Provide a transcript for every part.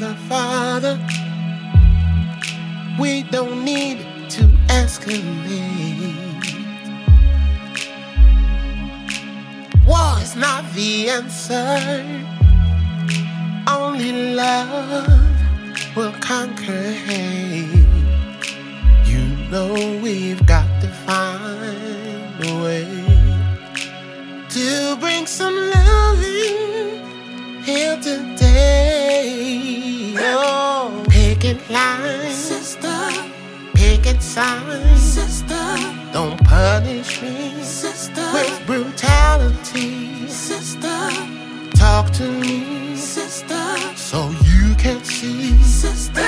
Father, Father, we don't need to escalate. War is not the answer. Only love will conquer hate. You know we've got to find a way to bring some loving here today. Picket lines, Sister, picket signs. sister, Don't punish me sister, with brutality. sister, Talk to me sister, so you can see sister.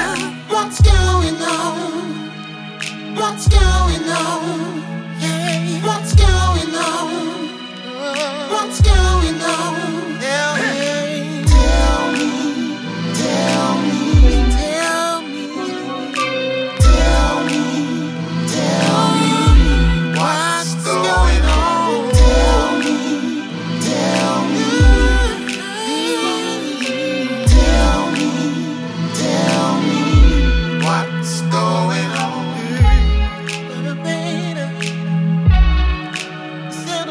what's going on. What's going on? Yeah. What's going on?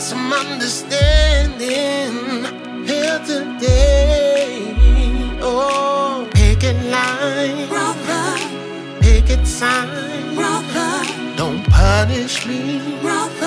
some understanding. Here today. Oh, picket line, Brother, picket sign. brother, Don't punish me. Brother,